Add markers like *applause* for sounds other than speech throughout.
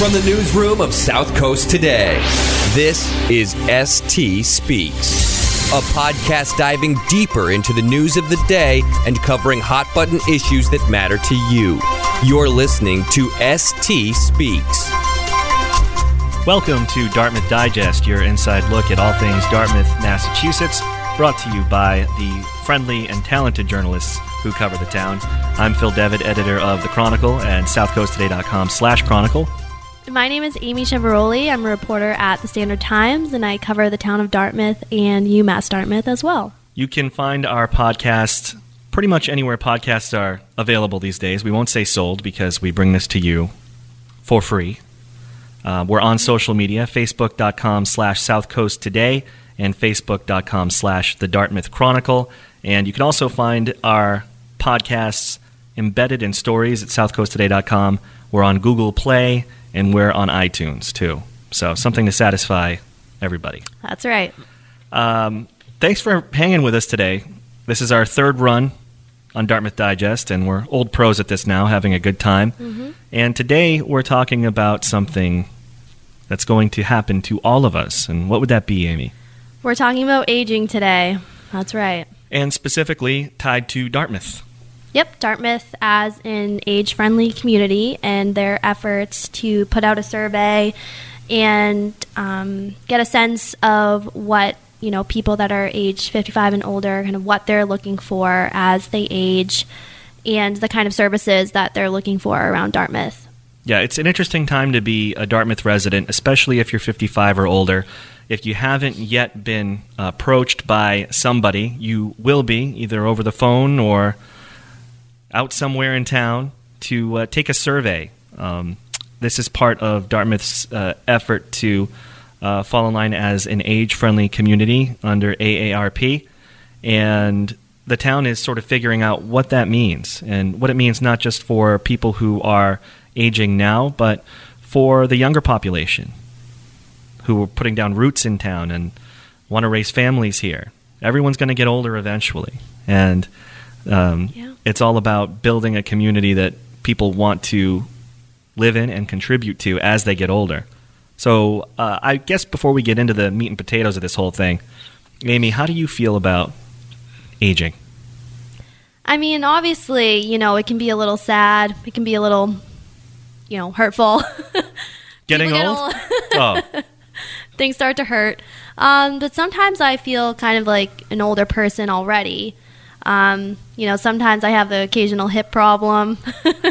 From the newsroom of South Coast Today, this is ST Speaks, a podcast diving deeper into the news of the day and covering hot button issues that matter to you. You're listening to ST Speaks. Welcome to Dartmouth Digest, your inside look at all things Dartmouth, Massachusetts, brought to you by the friendly and talented journalists who cover the town. I'm Phil Devitt, editor of The Chronicle and southcoasttoday.com slash chronicle. My name is Amy Cheveroli. I'm a reporter at the Standard Times, and I cover the town of Dartmouth and UMass Dartmouth as well. You can find our podcast pretty much anywhere podcasts are available these days. We won't say sold because we bring this to you for free. Uh, we're on social media, facebook.com slash South Coast Today and facebook.com slash The Dartmouth Chronicle. And you can also find our podcasts embedded in stories at southcoasttoday.com. We're on Google Play and we're on iTunes too. So something to satisfy everybody. That's right. Um, thanks for hanging with us today. This is our third run on Dartmouth Digest, and we're old pros at this now, having a good time. Mm-hmm. And today we're talking about something that's going to happen to all of us. And what would that be, Amy? We're talking about aging today. That's right. And specifically tied to Dartmouth. Yep, Dartmouth as an age friendly community and their efforts to put out a survey and um, get a sense of what you know people that are age 55 and older kind of what they're looking for as they age and the kind of services that they're looking for around Dartmouth. Yeah, it's an interesting time to be a Dartmouth resident, especially if you're 55 or older. If you haven't yet been approached by somebody, you will be either over the phone or out somewhere in town to uh, take a survey. Um, this is part of Dartmouth's uh, effort to uh, fall in line as an age friendly community under AARP. And the town is sort of figuring out what that means and what it means not just for people who are aging now, but for the younger population who are putting down roots in town and want to raise families here. Everyone's going to get older eventually. And um, Yeah. it's all about building a community that people want to live in and contribute to as they get older. So, uh, I guess before we get into the meat and potatoes of this whole thing, Amy, how do you feel about aging? I mean, obviously, you know, it can be a little sad. It can be a little, you know, hurtful. *laughs* Getting get old? oh, *laughs* Things start to hurt. Um, but sometimes I feel kind of like an older person already. Um, you know, sometimes I have the occasional hip problem.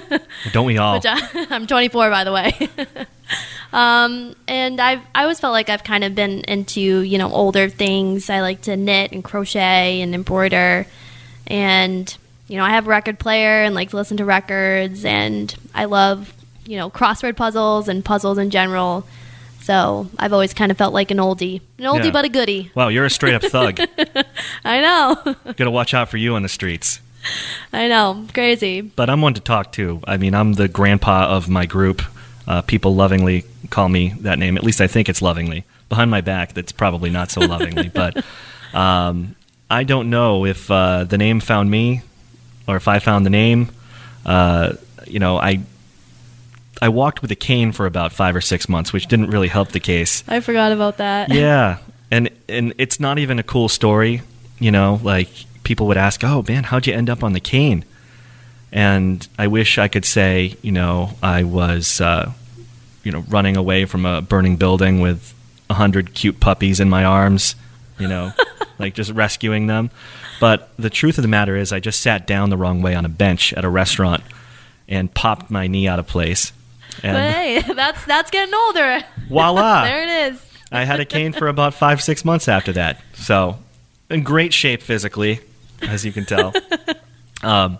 *laughs* don't we all? I, *laughs* I'm 24, by the way. *laughs* um, and I've I always felt like I've kind of been into you know older things. I like to knit and crochet and embroider, and you know I have a record player and like to listen to records, and I love you know crossword puzzles and puzzles in general. So I've always kind of felt like an oldie, an oldie Yeah. but a goodie. Wow, you're a straight up thug. *laughs* I know, *laughs* Gotta watch out for you on the streets. I know, crazy. But I'm one to talk to. I mean, I'm the grandpa of my group. Uh, people lovingly call me that name. At least I think it's lovingly. Behind my back, that's probably not so lovingly. *laughs* but um, I don't know if uh, the name found me or if I found the name. Uh, you know, I I walked with a cane for about five or six months, which didn't really help the case. I forgot about that. *laughs* yeah, and and it's not even a cool story. You know, like people would ask, "Oh man, how'd you end up on the cane?" And I wish I could say, you know, I was, uh, you know, running away from a burning building with a hundred cute puppies in my arms, you know, *laughs* like just rescuing them. But the truth of the matter is, I just sat down the wrong way on a bench at a restaurant and popped my knee out of place. And But hey, *laughs* that's that's getting older. *laughs* voila! there it is. I had a cane for about five, six months after that. So, in great shape physically, as you can tell. *laughs* Um,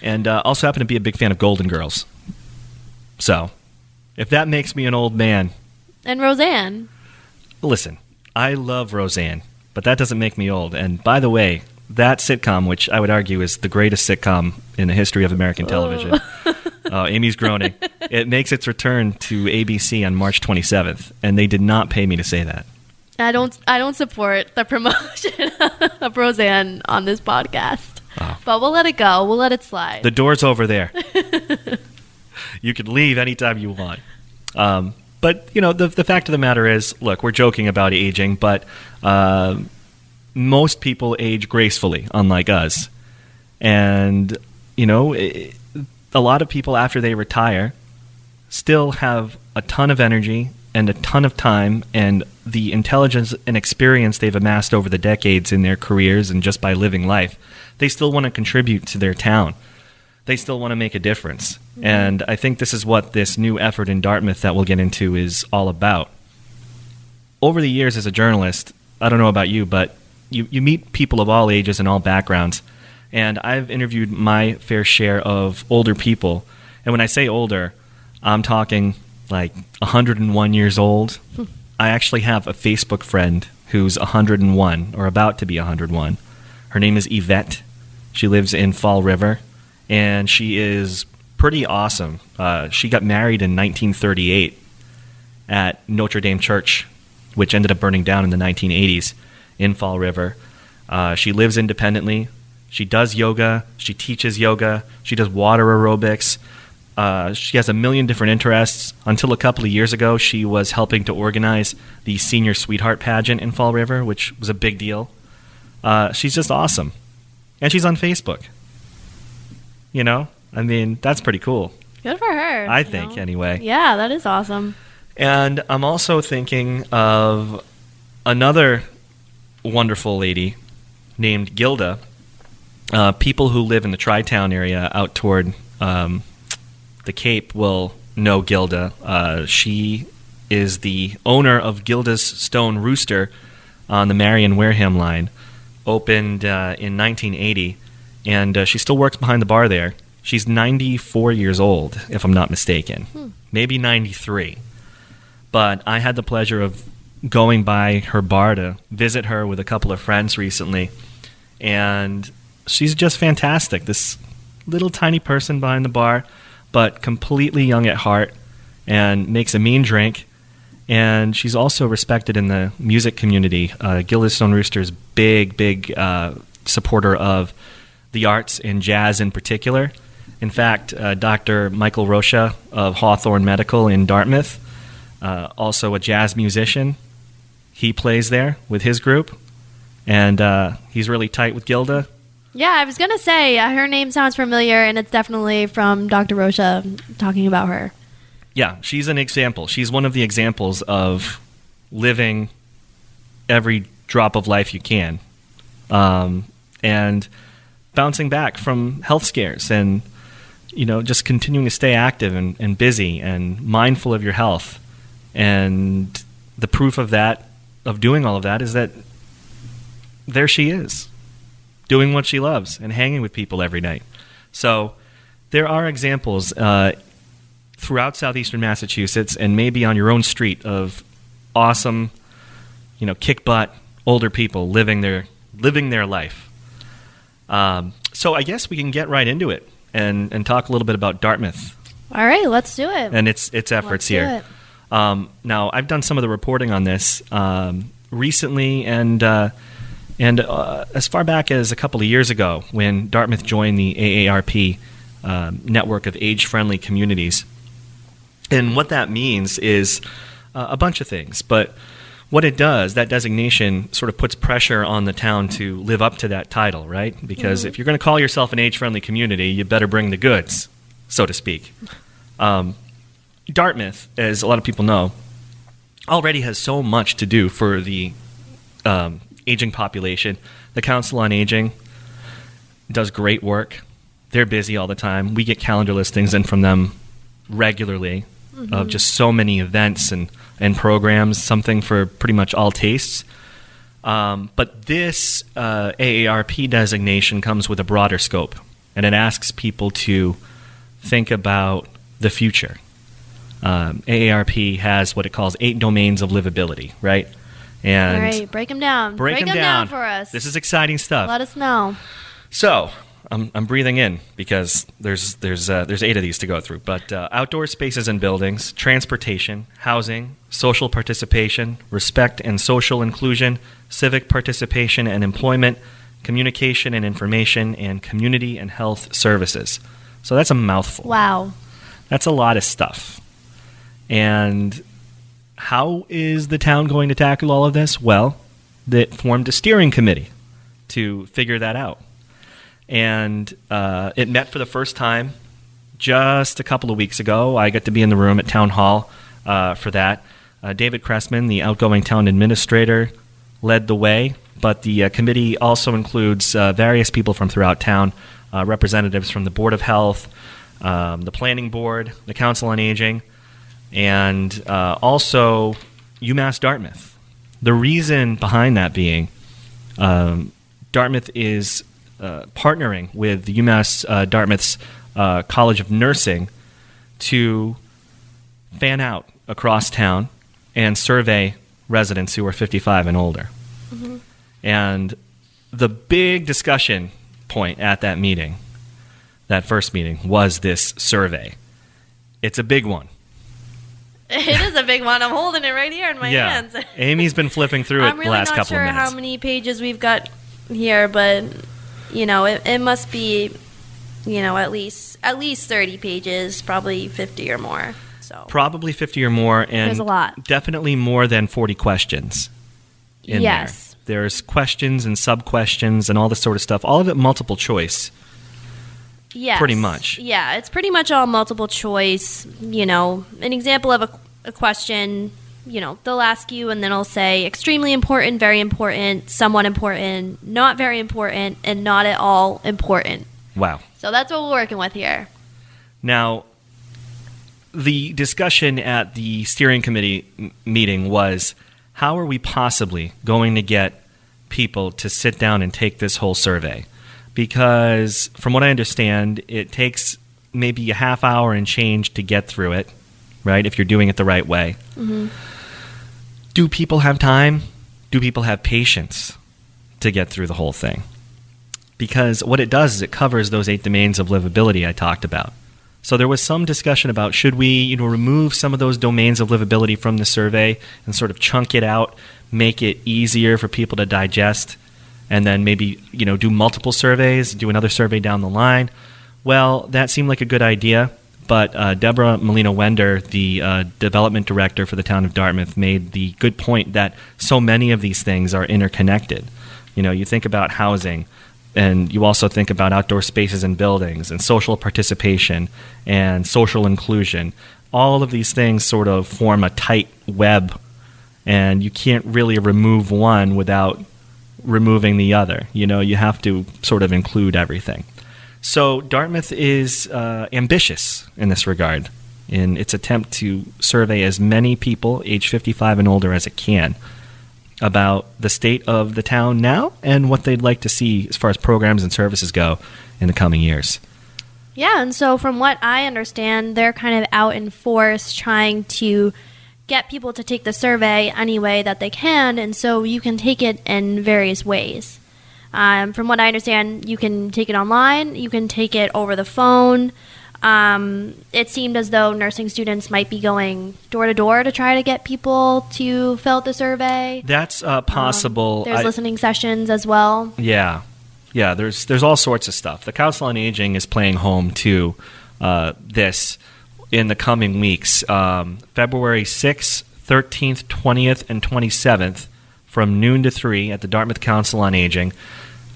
and uh, also happen to be a big fan of Golden Girls. So, if that makes me an old man, And Roseanne. listen, I love Roseanne, but that doesn't make me old. And by the way, that sitcom, which I would argue is the greatest sitcom in the history of American television, uh, Amy's groaning, *laughs* it makes its return to ABC on March 27th, and they did not pay me to say that. I don't I don't support the promotion *laughs* of Roseanne on this podcast. Oh. But we'll let it go. We'll let it slide. The door's over there. *laughs* you can leave anytime you want. Um, but you know, the the fact of the matter is, look, we're joking about aging, but uh, most people age gracefully, unlike us. And you know, it, a lot of people after they retire still have a ton of energy and a ton of time and the intelligence and experience they've amassed over the decades in their careers and just by living life. They still want to contribute to their town. They still want to make a difference. Mm-hmm. And I think this is what this new effort in Dartmouth that we'll get into is all about. Over the years as a journalist, I don't know about you, but you, you meet people of all ages and all backgrounds. And I've interviewed my fair share of older people. And when I say older, I'm talking like 101 years old. I actually have a Facebook friend who's 101 or about to be 101. Her name is Yvette. She lives in Fall River, and she is pretty awesome. Uh, she got married in 1938 at Notre Dame Church, which ended up burning down in the 1980s in Fall River. Uh, she lives independently. She does yoga. She teaches yoga. She does water aerobics. Uh, she has a million different interests. Until a couple of years ago, she was helping to organize the Senior Sweetheart pageant in Fall River, which was a big deal. Uh, she's just awesome. And she's on Facebook. You know? I mean, that's pretty cool. Good for her. I think, know? anyway. Yeah, that is awesome. And I'm also thinking of another wonderful lady named Gilda. Uh, people who live in the Tri Town area out toward um, the Cape will know Gilda. Uh, she is the owner of Gilda's Stone Rooster on the Marion Wareham line, opened uh, in 1980, and uh, she still works behind the bar there. She's 94 years old, if I'm not mistaken, hmm. maybe 93. But I had the pleasure of going by her bar to visit her with a couple of friends recently, and she's just fantastic. This little tiny person behind the bar but completely young at heart and makes a mean drink. And she's also respected in the music community. Uh, Stone Rooster's big, big uh, supporter of the arts and jazz in particular. In fact, uh, Dr. Michael Rocha of Hawthorne Medical in Dartmouth, uh, also a jazz musician, he plays there with his group, and uh, he's really tight with Gilda. Yeah, I was gonna say uh, her name sounds familiar, and it's definitely from Dr. Rocha talking about her. Yeah, she's an example. She's one of the examples of living every drop of life you can, um, and bouncing back from health scares, and you know, just continuing to stay active and, and busy and mindful of your health. And the proof of that, of doing all of that, is that there she is doing what she loves and hanging with people every night. So there are examples uh, throughout southeastern Massachusetts and maybe on your own street of awesome, you know, kick butt older people living their living their life. Um, so I guess we can get right into it and, and talk a little bit about Dartmouth. All right, let's do it. And its its efforts here. Um, now I've done some of the reporting on this um, recently, and uh, and uh, as far back as a couple of years ago, when Dartmouth joined the AARP uh, network of age friendly communities. And what that means is uh, a bunch of things. But what it does, that designation sort of puts pressure on the town to live up to that title, right? Because mm-hmm. if you're going to call yourself an age friendly community, you better bring the goods, so to speak. Um, Dartmouth, as a lot of people know, already has so much to do for the um, aging population. The Council on Aging does great work. They're busy all the time. We get calendar listings in from them regularly mm-hmm. of just so many events and, and programs, something for pretty much all tastes. Um, but this uh, AARP designation comes with a broader scope, and it asks people to think about the future. Um, AARP has what it calls eight domains of livability, right? And All right, break them down. Break, break them, down. down for us. This is exciting stuff. Let us know. So, I'm, I'm breathing in because there's there's uh, there's eight of these to go through. But uh, outdoor spaces and buildings, transportation, housing, social participation, respect and social inclusion, civic participation and employment, communication and information, and community and health services. So that's a mouthful. Wow, that's a lot of stuff. And how is the town going to tackle all of this? Well, they formed a steering committee to figure that out. And uh, it met for the first time just a couple of weeks ago. I got to be in the room at Town Hall uh, for that. Uh, David Cressman, the outgoing town administrator, led the way, but the uh, committee also includes uh, various people from throughout town, uh, representatives from the Board of Health, um, the Planning Board, the Council on Aging, and uh, also UMass Dartmouth. The reason behind that being um, Dartmouth is uh, partnering with the UMass uh, Dartmouth's uh, College of Nursing to fan out across town and survey residents who are 55 and older. And the big discussion point at that meeting, that first meeting, was this survey. It's a big one. *laughs* It is a big one. I'm holding it right here in my yeah. hands. *laughs* Amy's been flipping through it I'm the really last not couple sure of minutes. how many pages we've got here, but you know, it, it must be, you know, at least at least 30 pages, probably 50 or more. So Probably 50 or more, and There's a lot. definitely more than 40 questions in Yes. there. There's questions and sub questions and all this sort of stuff. All of it multiple choice. Yes. Pretty much. Yeah, it's pretty much all multiple choice. You know, an example of a, a question, you know, they'll ask you and then it'll say extremely important, very important, somewhat important, not very important, and not at all important. Wow. So that's what we're working with here. Now, the discussion at the steering committee m- meeting was how are we possibly going to get people to sit down and take this whole survey? Because, from what I understand, it takes maybe a half hour and change to get through it, right? If you're doing it the right way. Do people have time? Do people have patience to get through the whole thing? Because what it does is it covers those eight domains of livability I talked about. So there was some discussion about should we, you know, remove some of those domains of livability from the survey and sort of chunk it out, make it easier for people to digest, and then maybe, you know, do multiple surveys, do another survey down the line. Well, that seemed like a good idea, but uh, Deborah Melino-Wender, the uh, development director for the town of Dartmouth, made the good point that so many of these things are interconnected. You know, you think about housing, and you also think about outdoor spaces and buildings, and social participation, and social inclusion. All of these things sort of form a tight web, and you can't really remove one without removing the other. You know, you have to sort of include everything. So Dartmouth is uh, ambitious in this regard in its attempt to survey as many people age 55 and older as it can about the state of the town now and what they'd like to see as far as programs and services go in the coming years. Yeah, and so from what I understand, they're kind of out in force trying to get people to take the survey any way that they can, and so you can take it in various ways. Um, from what I understand, you can take it online, you can take it over the phone. Um, it seemed as though nursing students might be going door to door to try to get people to fill out the survey. That's uh, possible. Um, there's I- listening sessions as well. Yeah, yeah. There's there's all sorts of stuff. The Council on Aging is playing home to uh, this in the coming weeks. Um, February sixth, thirteenth, twentieth, and twenty seventh, from noon to three at the Dartmouth Council on Aging.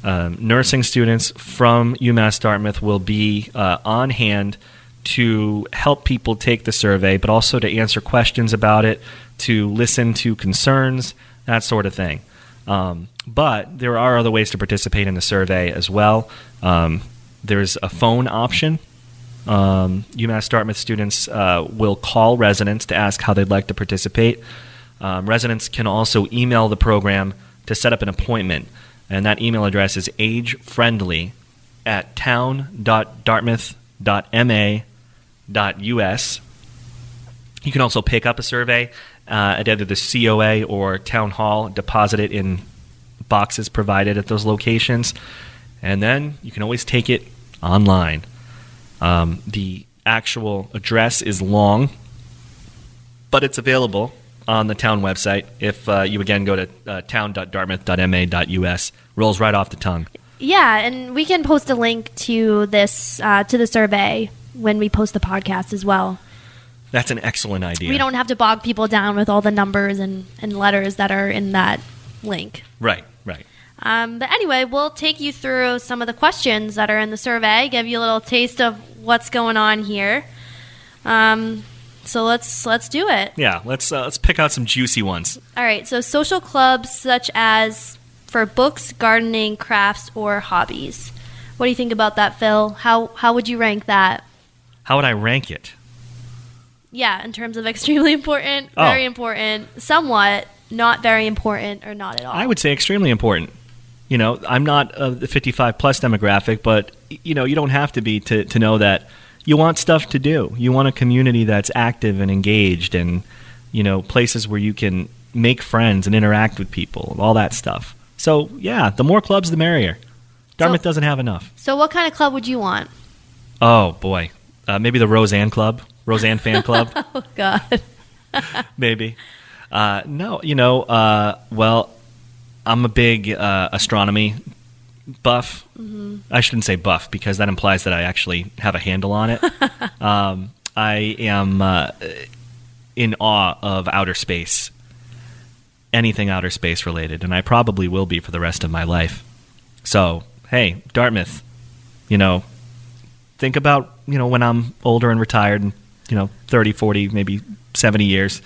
Um, nursing students from UMass Dartmouth will be uh, on hand to help people take the survey, but also to answer questions about it, to listen to concerns, that sort of thing. Um, but there are other ways to participate in the survey as well. Um, there's a phone option. Um, UMass Dartmouth students uh, will call residents to ask how they'd like to participate. Um, residents can also email the program to set up an appointment, and that email address is agefriendly at town.dartmouth.ma.us. You can also pick up a survey uh, at either the COA or town hall, deposit it in boxes provided at those locations, and then you can always take it online. Um, the actual address is long, but it's available on the town website. If uh, you again go to uh, town.dartmouth.ma.us, rolls right off the tongue. Yeah, and we can post a link to this uh, to the survey when we post the podcast as well. That's an excellent idea. We don't have to bog people down with all the numbers and, and letters that are in that link. Right, right. Um, but anyway, we'll take you through some of the questions that are in the survey, give you a little taste of what's going on here. Um, so let's let's do it. Yeah, let's uh, let's pick out some juicy ones. All right. So social clubs such as for books, gardening, crafts, or hobbies. What do you think about that, Phil? How how would you rank that? How would I rank it? Yeah, in terms of extremely *laughs* important, Oh. very important, somewhat not very important, or not at all. I would say extremely important. You know, I'm not of the 55 plus demographic, but you know, you don't have to be to, to know that you want stuff to do. You want a community that's active and engaged, and you know, places where you can make friends and interact with people, all that stuff. So yeah, the more clubs, the merrier. Dartmouth doesn't have enough. so, what kind of club would you want? Oh boy, uh, maybe the Roseanne Club, Roseanne Fan Club. *laughs* Oh God. *laughs* maybe. Uh, no, you know, uh, well, I'm a big uh, astronomy buff. I shouldn't say buff because that implies that I actually have a handle on it. *laughs* um, I am uh, in awe of outer space, anything outer space related, and I probably will be for the rest of my life. So, hey, Dartmouth, you know, think about, you know, when I'm older and retired, and, you know, 30, 40, maybe 70 years.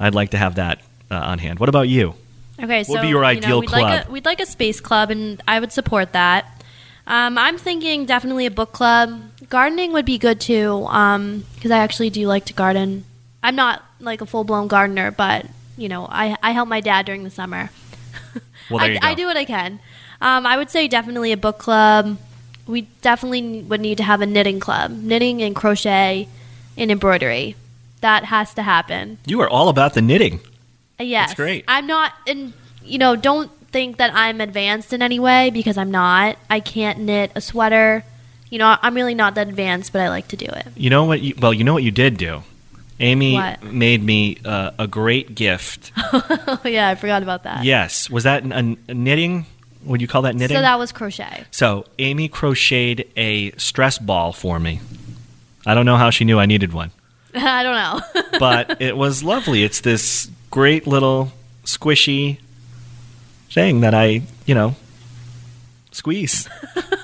I'd like to have that uh, on hand. What about you? Okay, What so would be your you know, ideal we'd Like a, we'd like a space club, and I would support that. Um, I'm thinking definitely a book club. Gardening would be good too, because I actually do like to garden. I'm not like a full blown gardener, but you know, I I help my dad during the summer. *laughs* Well, I. I do what I can. Um, I would say definitely a book club. We definitely would need to have a knitting club, knitting and crochet and embroidery. That has to happen. You are all about the knitting. Uh, Yes, great. I'm not, and you know, don't think that I'm advanced in any way because I'm not. I can't knit a sweater. You know, I'm really not that advanced, but I like to do it. You know what? You, well, you know what you did do. Amy What? made me uh, a great gift. *laughs* oh yeah, I forgot about that. yes, was that a, a knitting? Would you call that knitting? So that was crochet. So Amy crocheted a stress ball for me. I don't know how she knew I needed one, *laughs* I don't know. *laughs* but it was lovely. It's this great little squishy thing that I, you know, squeeze.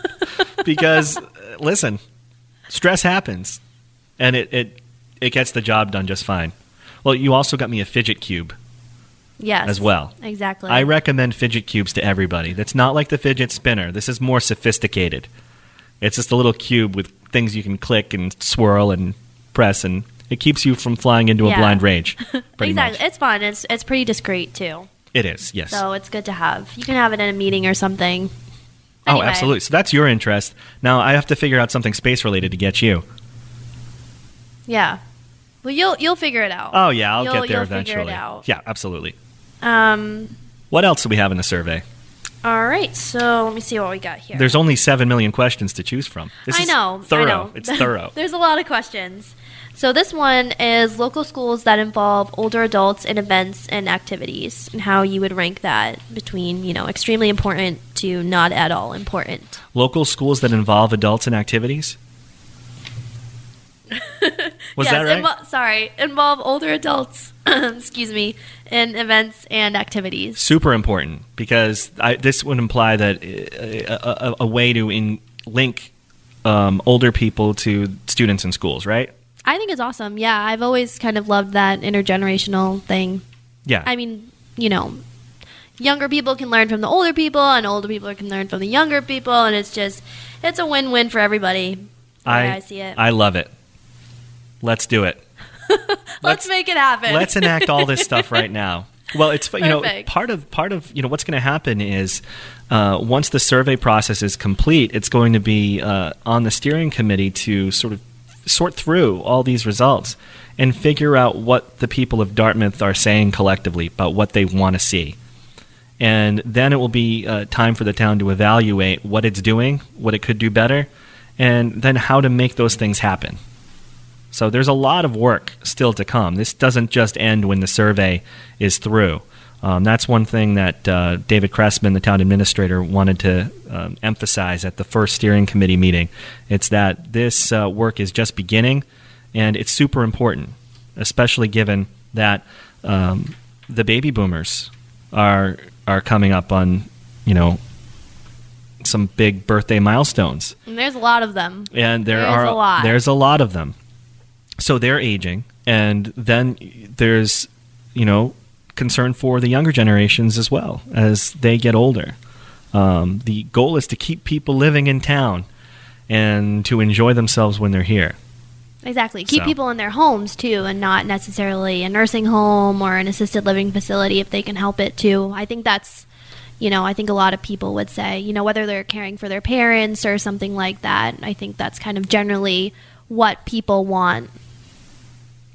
*laughs* because uh, listen, stress happens, and it, it it gets the job done just fine. Well, you also got me a fidget cube. yes, As well. Exactly. I recommend fidget cubes to everybody. That's not like the fidget spinner. This is more sophisticated. It's just a little cube with things you can click and swirl and press, and it keeps you from flying into a blind rage. *laughs* Exactly. much. It's fun. It's it's pretty discreet too. It is, yes. So it's good to have. You can have it in a meeting or something. oh, absolutely. So that's your interest. Now I have to figure out something space related to get you. Yeah. Well, you'll you'll figure it out. Oh, yeah, I'll You'll- get there eventually. Figure it out. Yeah, absolutely. Um. What else do we have in the survey? All right. So let me see what we got here. There's only 7 million questions to choose from. This I is know. Thorough. I know. It's thorough. *laughs* There's a lot of questions. So this one is local schools that involve older adults in events and activities, and how you would rank that between you know extremely important to not at all important. Local schools that involve adults in activities? *laughs* Was yes, that right? invo- sorry, involve older adults. *clears throat* excuse me, in events and activities. super important because I, this would imply that uh, a, a, a way to in, link um, older people to students in schools, right? I think it's awesome. Yeah, I've always kind of loved that intergenerational thing. Yeah. I mean, you know, younger people can learn from the older people, and older people can learn from the younger people, and it's just it's a win-win for everybody. way I, see it. I love it. Let's do it. *laughs* let's, make it happen. Let's enact all this stuff right *laughs* now. Well, it's you know Perfect. part of part of you know what's going to happen is uh, once the survey process is complete, it's going to be uh, on the steering committee to sort of sort through all these results and figure out what the people of Dartmouth are saying collectively about what they want to see. And then it will be uh, time for the town to evaluate what it's doing, what it could do better, and then how to make those things happen. So there's a lot of work still to come. This doesn't just end when the survey is through. Um, that's one thing that uh, David Cressman, the town administrator, wanted to um, emphasize at the first steering committee meeting. It's that this uh, work is just beginning, and it's super important, especially given that um, the baby boomers are are coming up on you know some big birthday milestones, And there's a lot of them. and there There's are a lot. there's a lot of them. So they're aging, and then there's you know concern for the younger generations as well as they get older. Um, the goal is to keep people living in town and to enjoy themselves when they're here. Exactly. Keep So. people in their homes too, and not necessarily a nursing home or an assisted living facility if they can help it too. I think that's, you know, I think a lot of people would say, you know, whether they're caring for their parents or something like that. I think that's kind of generally what people want.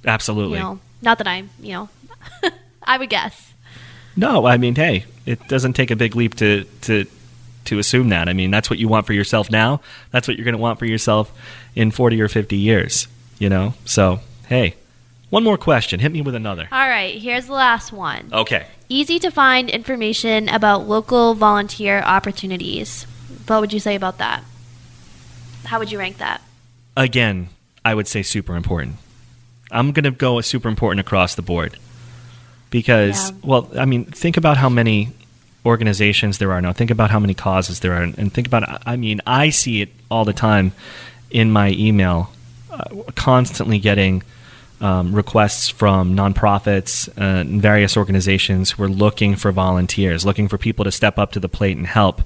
Absolutely. You know, not that I'm, you know, *laughs* I would guess. No, I mean, hey, it doesn't take a big leap to to to assume that. I mean, that's what you want for yourself now. That's what you're going to want for yourself in 40 or 50 years, you know? So, hey, one more question. Hit me with another. All right, here's the last one. Okay. Easy to find information about local volunteer opportunities. What would you say about that? How would you rank that? Again, I would say super important. I'm going to go with super important across the board. Because, Yeah. well, I mean, think about how many organizations there are now. Think about how many causes there are. And think about, I mean, I see it all the time in my email, uh, constantly getting um, requests from nonprofits uh, and various organizations who are looking for volunteers, looking for people to step up to the plate and help.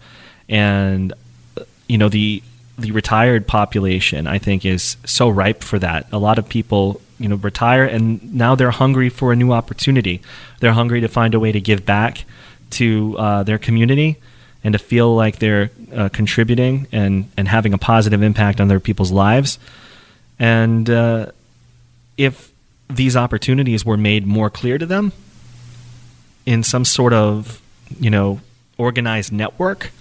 And uh, you know the the retired population, I think, is so ripe for that. A lot of people, you know, retire and now they're hungry for a new opportunity. They're hungry to find a way to give back to uh, their community and to feel like they're uh, contributing and, and having a positive impact on their people's lives. And uh, if these opportunities were made more clear to them in some sort of, you know, organized network,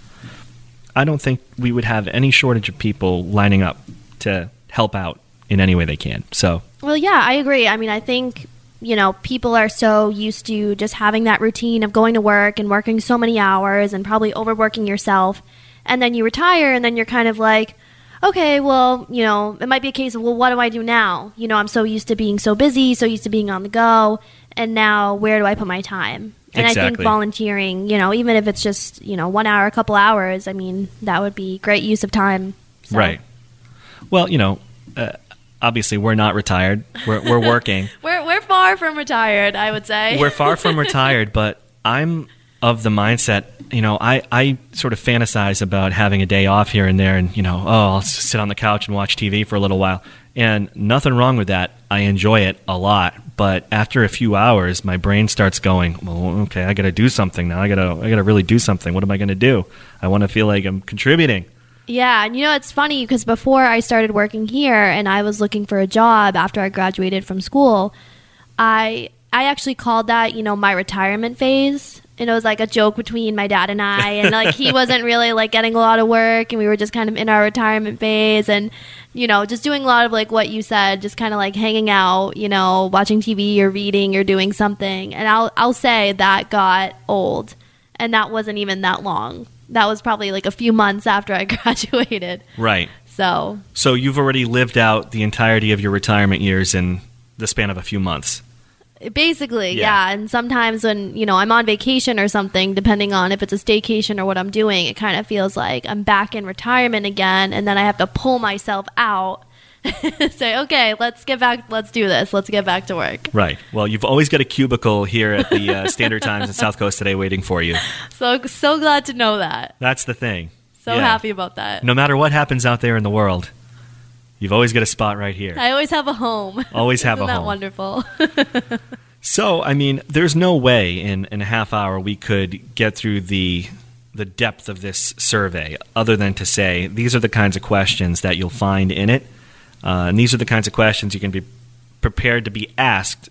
I don't think we would have any shortage of people lining up to help out in any way they can. So, Well, yeah, I agree. I mean, I think, you know, people are so used to just having that routine of going to work and working so many hours and probably overworking yourself. And then you retire and then you're kind of like, okay, well, you know, it might be a case of, well, what do I do now? You know, I'm so used to being so busy, so used to being on the go. And now where do I put my time? And I think volunteering, you know, even if it's just, you know, one hour, a couple hours, I mean, that would be great use of time. So- right. Well, you know, uh, obviously we're not retired. We're, we're *laughs* working. We're, we're far from retired, I would say. we're far from *laughs* retired, but I'm of the mindset, you know, I, I sort of fantasize about having a day off here and there and, you know, oh, I'll sit on the couch and watch TV for a little while. And nothing wrong with that. I enjoy it a lot. But after a few hours, my brain starts going, well, okay, I got to do something now. I got to I got to really do something. What am I going to do? I want to feel like I'm contributing. Yeah, and you know it's funny because before I started working here and I was looking for a job after I graduated from school, I I actually called that, you know, my retirement phase. And it was like a joke between my dad and I and like he *laughs* wasn't really like getting a lot of work and we were just kind of in our retirement phase and you know, just doing a lot of like what you said, just kind of like hanging out, you know, watching TV or reading or doing something. And I'll I'll say that got old and that wasn't even that long. That was probably like a few months after I *laughs* graduated. Right. So So you've already lived out the entirety of your retirement years in the span of a few months. basically, Yeah. yeah. And sometimes when you know I'm on vacation or something, depending on if it's a staycation or what I'm doing, it kind of feels like I'm back in retirement again, and then I have to pull myself out. *laughs* Say, okay, let's get back. Let's do this. Let's get back to work. Right. Well, you've always got a cubicle here at the uh, Standard Times in South Coast today waiting for you. *laughs* So so glad to know that. That's the thing. So Yeah. happy about that. No matter what happens out there in the world, you've always got a spot right here. I always have a home. *laughs* Always have Isn't a that home. wonderful? So, I mean, there's no way in, in a half hour we could get through the the depth of this survey other than to say these are the kinds of questions that you'll find in it. Uh, and these are the kinds of questions you can be prepared to be asked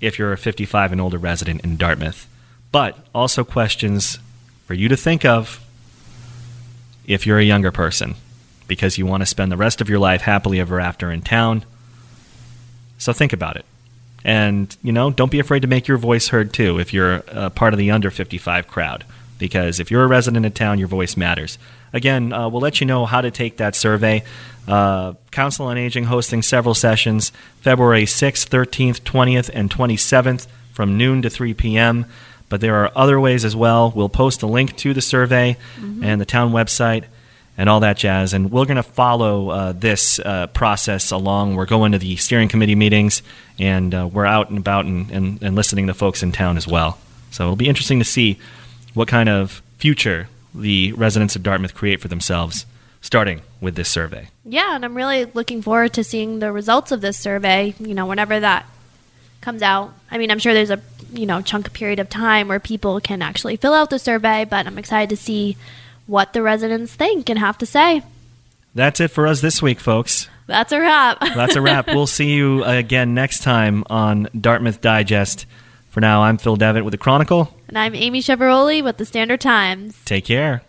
if you're a 55 and older resident in Dartmouth. But also questions for you to think of if you're a younger person because you want to spend the rest of your life happily ever after in town. So think about it. And, you know, don't be afraid to make your voice heard too if you're a part of the under 55 crowd. because if you're a resident of town, your voice matters. Again, uh, we'll let you know how to take that survey. Uh, Council on Aging hosting several sessions February 6th, 13th, 20th, and 27th from noon to 3 p.m. But there are other ways as well. We'll post a link to the survey and the town website and all that jazz. And we're going to follow uh, this uh, process along. We're going to the steering committee meetings, and uh, we're out and about and, and, and listening to folks in town as well. So it'll be interesting to see what kind of future the residents of Dartmouth create for themselves, starting with this survey. Yeah, and I'm really looking forward to seeing the results of this survey, you know, whenever that comes out. I mean, I'm sure there's a, you know, chunk period of time where people can actually fill out the survey, but I'm excited to see what the residents think and have to say. That's it for us this week, folks. That's a wrap. *laughs* That's a wrap. we'll see you again next time on Dartmouth Digest. For now, I'm Phil Devitt with the Chronicle. and I'm Amy Cheveroli with the Standard Times. Take care.